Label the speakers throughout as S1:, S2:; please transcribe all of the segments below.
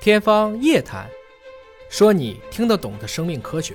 S1: 天方夜谭，说你听得懂的生命科学。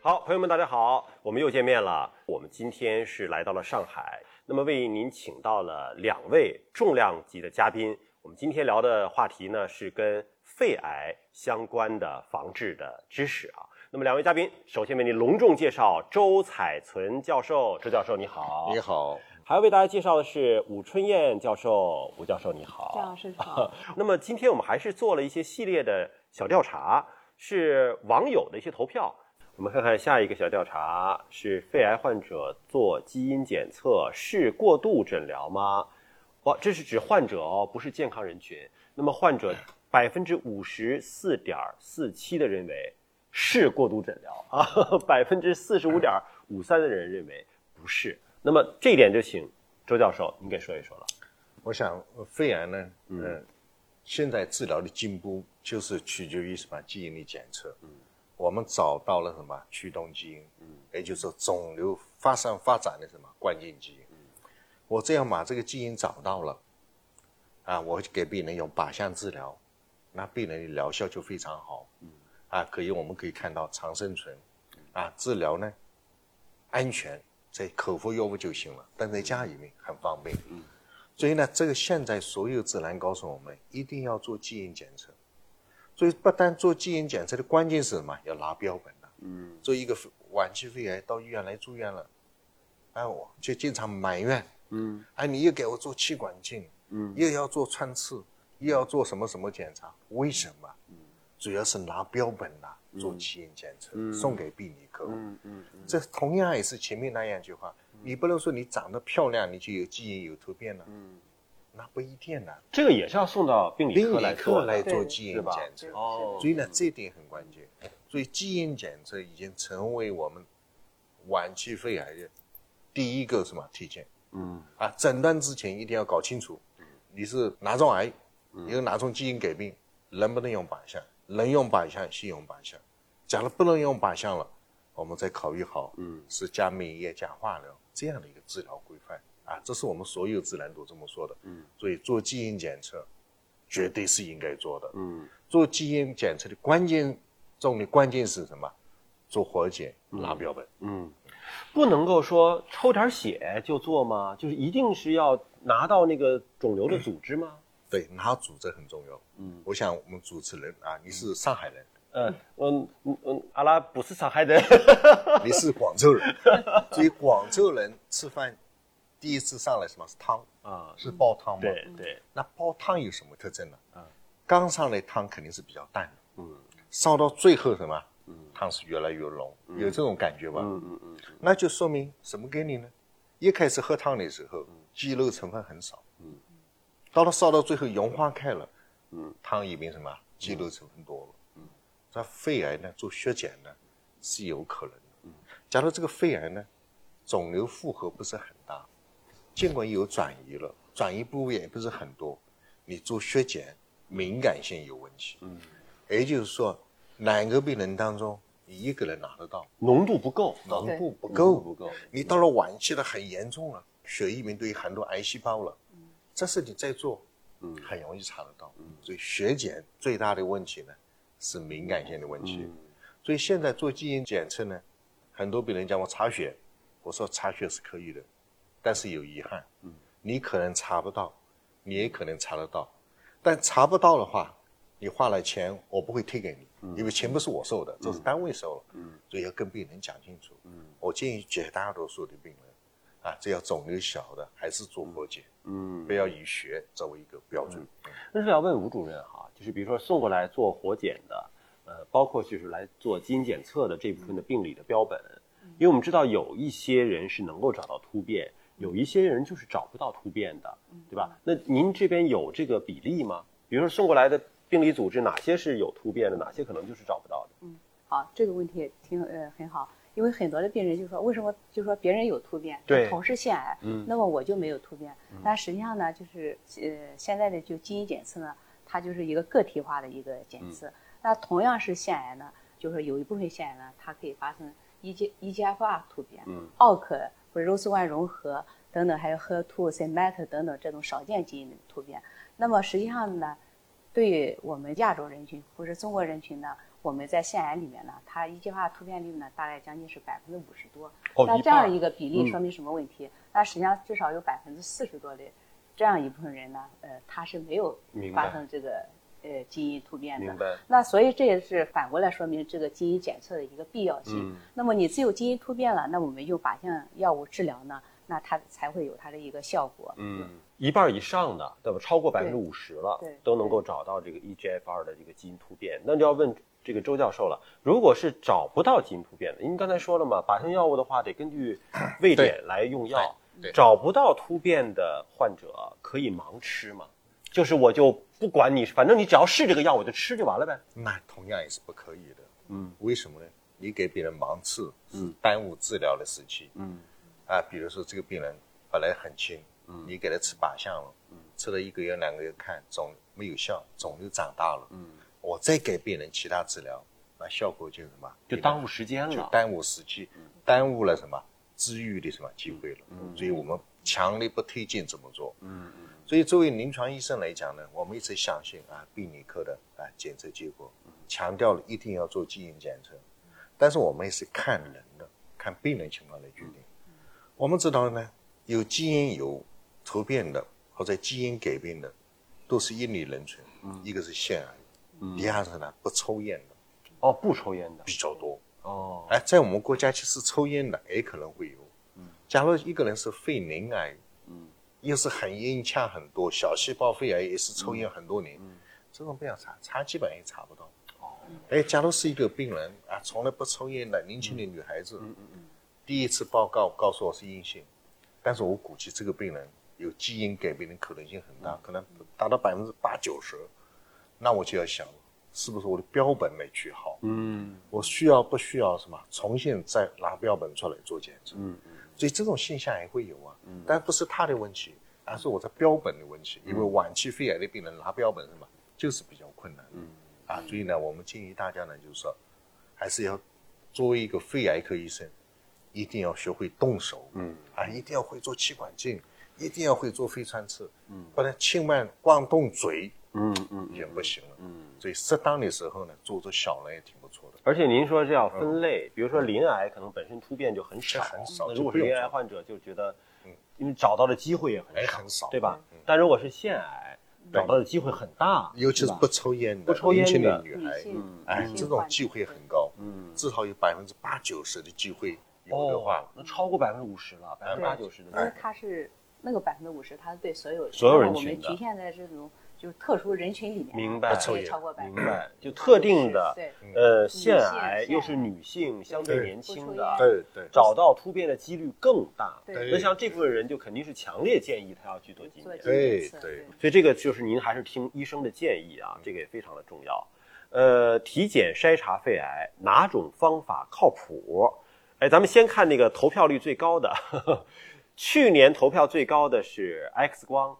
S2: 好，朋友们，大家好，我们又见面了。我们今天是来到了上海，那么为您请到了两位重量级的嘉宾。我们今天聊的话题呢，是跟肺癌相关的防治的知识啊。那么两位嘉宾，首先为您隆重介绍周彩存教授，周教授你好。
S3: 你好，
S2: 还要为大家介绍的是武春燕教授，吴教授你好。
S4: 张老师好。
S2: 那么今天我们还是做了一些系列的小调查，是网友的一些投票。我们看看下一个小调查是肺癌患者做基因检测是过度诊疗吗？哇，这是指患者哦，不是健康人群。那么患者百分之五十四点四七的认为是过度诊疗啊，百分之四十五点五三的人认为不是。那么这一点就请周教授您给说一说了。
S3: 我想呃肺癌呢，嗯、现在治疗的进步就是取决于什么？基因的检测，嗯，我们找到了什么驱动基因，嗯，也就是肿瘤发生发展的什么关键基因，嗯，我这样把这个基因找到了，啊，我给病人用靶向治疗，那病人的疗效就非常好，嗯，啊，可以我们可以看到长生存，啊，治疗呢安全，在口服药物就行了，但在家里面很方便，嗯。所以呢，这个现在所有指南告诉我们，一定要做基因检测。所以不但做基因检测的关键是什么？要拿标本的。嗯。做一个晚期肺癌到医院来住院了，哎，我就经常埋怨。嗯。哎，你又给我做气管镜，嗯，又要做穿刺，又要做什么什么检查？为什么？嗯。主要是拿标本的做基因检测，送给病理科。嗯嗯。这同样也是前面那样一句话。你不能说你长得漂亮，你就有基因有突变了。嗯，那不一定呢。
S2: 这个也是要送到病理科来做
S3: 做基因检测。
S2: 哦
S3: 所以呢，这一点很关键。所以基因检测已经成为我们晚期肺癌的第一个什么体检。嗯。啊，诊断之前一定要搞清楚，你是哪种癌，有哪种基因改变，能不能用靶向？能用靶向，先用靶向。假如不能用靶向了，我们再考虑好，嗯，是加免疫加化疗这样的一个治疗规范啊，这是我们所有自然都这么说的，嗯，所以做基因检测绝对是应该做的，嗯，做基因检测的关键重的关键是什么？做活检拿标本，
S2: 嗯，不能够说抽点血就做吗？就是一定是要拿到那个肿瘤的组织吗？
S3: 对，拿组织很重要，嗯，我想我们主持人啊，你是上海人，
S2: 嗯嗯嗯嗯，阿拉不是上海人，
S3: 你是广州人，所以广州人吃饭第一次上来什么是汤
S2: 啊，
S3: 是煲汤吗？
S2: 对对，
S3: 那煲汤有什么特征呢？啊，刚上来汤肯定是比较淡的，嗯，烧到最后什么，嗯，汤是越来越浓，有这种感觉吧？嗯嗯嗯，那就说明什么概念呢？一开始喝汤的时候，鸡肉成分很少，嗯，到了烧到最后融化开了，嗯，汤里面什么肌肉成分多了，嗯，那肺癌呢做血检呢是有可能的，嗯，假如这个肺癌呢肿瘤负荷不是很大，尽管有转移了，转移部位也不是很多，你做血检敏感性有问题。嗯，也就是说，两个病人当中，你一个人拿得到，
S2: 浓度不够，
S3: 浓度不够，
S2: 不够。
S3: 你到了晚期了，很严重了，血液里面都有很多癌细胞了，这是你在做，嗯，很容易查得到。所以血检最大的问题呢是敏感性的问题。所以现在做基因检测呢，很多病人讲我查血，我说查血是可以的，但是有遗憾，嗯，你可能查不到，你也可能查得到，但查不到的话，你花了钱，我不会退给你，因为钱不是我收的，这是单位收了，嗯，所以要跟病人讲清楚，嗯，我建议绝大多数的病人，啊，这要肿瘤小的，还是做活检，嗯，不要以血作为一个标准，
S2: 那是要问吴主任哈，就是比如说送过来做活检的，呃，包括就是来做基因检测的这部分的病理的标本，因为我们知道有一些人是能够找到突变，有一些人就是找不到突变的，对吧？那您这边有这个比例吗？比如说送过来的病理组织哪些是有突变的，哪些可能就是找不到的？
S4: 好，这个问题挺呃很好，因为很多的病人就说，为什么就说别人有突变，
S2: 对
S4: 同是腺癌，
S2: 嗯
S4: 那么我就没有突变？但实际上呢，就是呃现在的就基因检测呢，它就是一个个体化的一个检测。那同样是腺癌呢，就是有一部分腺癌呢，它可以发生 E G E G F R 突变，
S2: 嗯
S4: 奥克或者 ROS1 融合等等，还有 HER2、CMET 等等这种少见基因的突变。那么实际上呢，对于我们亚洲人群或者中国人群呢，我们在腺癌里面呢，它一计划突变率呢大概将近是百分之五十多。那这样一个比例
S2: 嗯
S4: 说明什么问题？那实际上至少有百分之四十多的这样一部分人呢，呃，他是没有发生这个呃基因突变的。
S2: 明白。
S4: 那所以这也是反过来说明这个基因检测的一个必要性。
S2: 嗯
S4: 那么你只有基因突变了，那我们用靶向药物治疗呢，那它才会有它的一个效果。
S2: 嗯，一半以上的，对吧？超过百分之五十了
S4: 对，
S2: 都能够找到这个 E EGFR 的这个基因突变。那就要问这个周教授了，如果是找不到基因突变的，因为刚才说了嘛，靶向药物的话得根据 位点来用药，找不到突变的患者可以盲吃吗？就是我就不管你，反正你只要是这个药，我就吃就完了呗。
S3: 那同样也是不可以的。
S2: 嗯，
S3: 为什么呢？你给别人盲吃，
S2: 嗯
S3: 耽误治疗的时期。
S2: 嗯
S3: 啊，比如说这个病人本来很轻，嗯你给他吃靶向了，嗯吃了一个月两个月看肿没有效，肿瘤长大了，
S2: 嗯，
S3: 我再给病人其他治疗，那效果就是什么？
S2: 就耽误时间了。
S3: 就耽误时机，耽误了什么治愈的什么机会了。所以我们强烈不推荐这么做。
S2: 嗯嗯
S3: 所以作为临床医生来讲呢，我们一直相信啊病理科的啊检测结果，强调了一定要做基因检测，但是我们也是看人的，看病人情况来决定。我们知道呢，有基因有突变的或者基因改变的，都是因理人群，一个是腺癌，第二个呢不抽烟的。
S2: 哦，不抽烟的。
S3: 比较多。
S2: 哦，
S3: 哎，在我们国家其实抽烟的也可能会有。嗯。假如一个人是肺鳞癌，
S2: 嗯，
S3: 又是很烟呛很多，小细胞肺癌也是抽烟很多年，
S2: 嗯。
S3: 这种不要查，查基本也查不到。哦，哎，假如是一个病人啊，从来不抽烟的年轻的女孩子，
S2: 嗯嗯嗯
S3: 第一次报告告诉我是阴性，但是我估计这个病人有基因改变的可能性很
S2: 嗯。
S3: 大，可能达到百分之八九十，那我就要想，是不是我的标本没取好？
S2: 嗯
S3: 我需要不需要什么重新再拿标本出来做检测？
S2: 嗯
S3: 所以这种现象也会有啊，嗯但不是他的问题，而是我的标本的问题。因为晚期肺癌的病人拿标本什么就是比较困难，嗯啊，所以呢，我们建议大家呢，就是说，还是要作为一个肺癌科医生，一定要学会动手，
S2: 嗯
S3: 啊，一定要会做气管镜，一定要会做肺穿刺，嗯，不然千万光动嘴
S2: 嗯嗯
S3: 也不行了，
S2: 嗯。
S3: 所以适当的时候呢，做做小人也挺不错的。
S2: 而且您说这要分类，比如说鳞癌可能本身突变就很少，
S3: 很少
S2: 那如果是鳞癌患者就觉得
S3: 嗯，
S2: 因为找到的机会也很
S3: 很少。
S2: 对吧？但如果是腺癌，找到的机会很大，
S3: 尤其是不抽烟的、
S2: 不抽烟的
S3: 年轻女孩，哎这种机会很高，
S2: 嗯，
S3: 至少有百分之八九十的机会有的话。
S2: 哦，，那超过百分之五十了，百分之八九十的
S4: 因为它是那个百分之五十，它是对所有，
S2: 所有人
S4: 我
S2: 群的。
S4: 们局限在这种就是特殊人群里面，
S2: 明白
S4: 超过百分之
S2: 明白，就特定的
S4: 对
S2: 呃腺癌又是女性，相对
S3: 对
S2: 年轻的，
S3: 对对，
S2: 找到突变的几率更大。
S4: 对
S2: 那像这部分人就肯定是强烈建议他要去做基因检测。
S4: 基因检测
S3: 对对
S2: 所以这个就是您还是听医生的建议啊，这个也非常的重要。呃，体检筛查肺癌哪种方法靠谱？哎，咱们先看那个投票率最高的，呵 呵去年投票最高的是 X 光，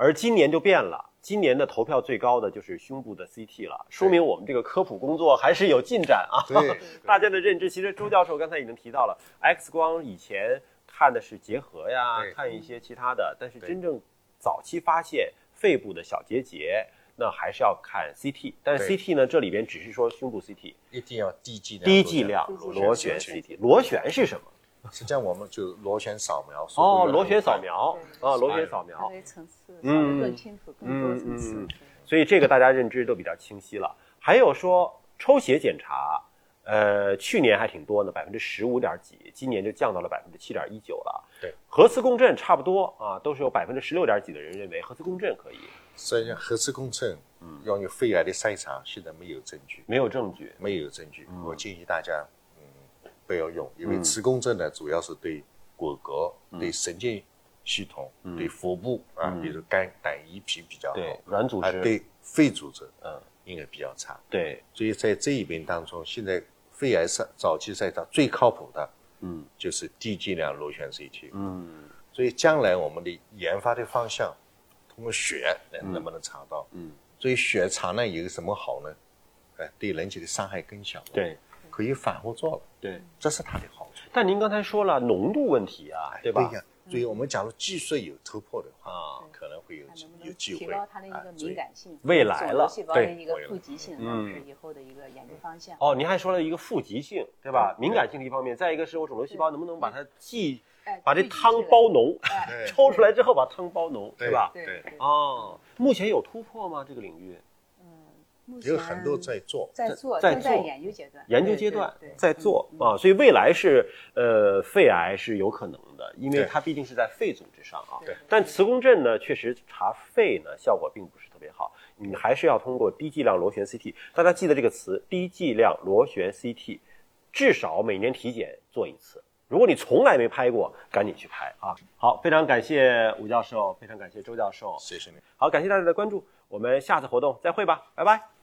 S2: 而今年就变了。今年的投票最高的就是胸部的 CT 了，说明我们这个科普工作还是有进展啊。
S3: 对
S2: 大家的认知，其实周教授刚才已经提到了，X 光以前看的是结核呀，看一些其他的，但是真正早期发现肺部的小结节，那还是要看 CT。但是 CT 呢，这里边只是说胸部 CT，
S3: 一定要低剂量
S2: 低剂量螺旋 CT。螺旋是什么？
S3: 实际上我们就螺旋扫描
S2: 哦，螺旋扫描啊，螺旋扫
S4: 它
S2: 描。
S4: 的层次
S2: 嗯
S4: 更清楚、更多层次
S2: 所以这个大家认知都比较清晰了。还有说抽血检查，呃，去年还挺多的，百分之十五点几，今年就降到了百分之七点一九了。
S3: 对，
S2: 核磁共振差不多啊，都是有百分之十六点几的人认为核磁共振可以，
S3: 实际上核磁共振，嗯，用于肺癌的筛查，现在没有证据，
S2: 没有证据。
S3: 没有证据。我建议大家，嗯，不要用，因为磁共振呢，主要是对骨骼、对神经系统、对腹部啊，比如肝、胆、胰、脾比较好，
S2: 软组织，
S3: 啊对肺组织，
S2: 嗯，
S3: 应该比较差。
S2: 对，
S3: 所以在这一边当中，现在肺癌筛早期筛查最靠谱的
S2: 嗯。
S3: 就是低剂量螺旋 CT。
S2: 嗯。
S3: 所以将来我们的研发的方向，通过血能能不能查到？
S2: 嗯，
S3: 所以血查呢有什么好呢？哎，对人体的伤害更小。，
S2: 对
S3: 可以反复做了，
S2: 对。
S3: 这是它的好处。
S2: 但您刚才说了浓度问题啊，对吧？
S3: 呀，所以我们假如技术有突破的话，
S2: 啊，
S3: 可能会有
S4: 能能
S3: 有机会
S4: 提高它的一个敏感性，
S2: 未来了
S4: 肿瘤细胞的
S2: 对
S4: 一个富集性，
S2: 嗯
S4: 是以后的一个研究方向。
S2: 哦，您还说了一个富集性，对吧？敏感性的一方面，再一个是我肿瘤细胞能不能把它既
S4: 哎
S2: 把这汤包浓，抽出来之后把汤包浓，
S3: 对
S2: 吧？
S4: 对
S3: 对
S4: 对，
S2: 哦，目前有突破吗？这个领域
S4: 目
S3: 有很多在做。
S4: 在做，
S2: 在
S4: 在
S2: 做
S4: 研究阶段，
S2: 研究阶段在做
S4: 嗯
S2: 啊，所以未来是呃肺癌是有可能的，因为它毕竟是在肺组织上啊
S4: 对。
S2: 但磁共振呢，确实查肺呢效果并不是特别好，你还是要通过低剂量螺旋 CT。大家记得这个词，低剂量螺旋 CT，至少每年体检做一次。如果你从来没拍过，赶紧去拍啊！好，非常感谢吴教授，非常感谢周教授，
S3: 谢谢你。
S2: 好，感谢大家的关注，我们下次活动再会吧，拜拜。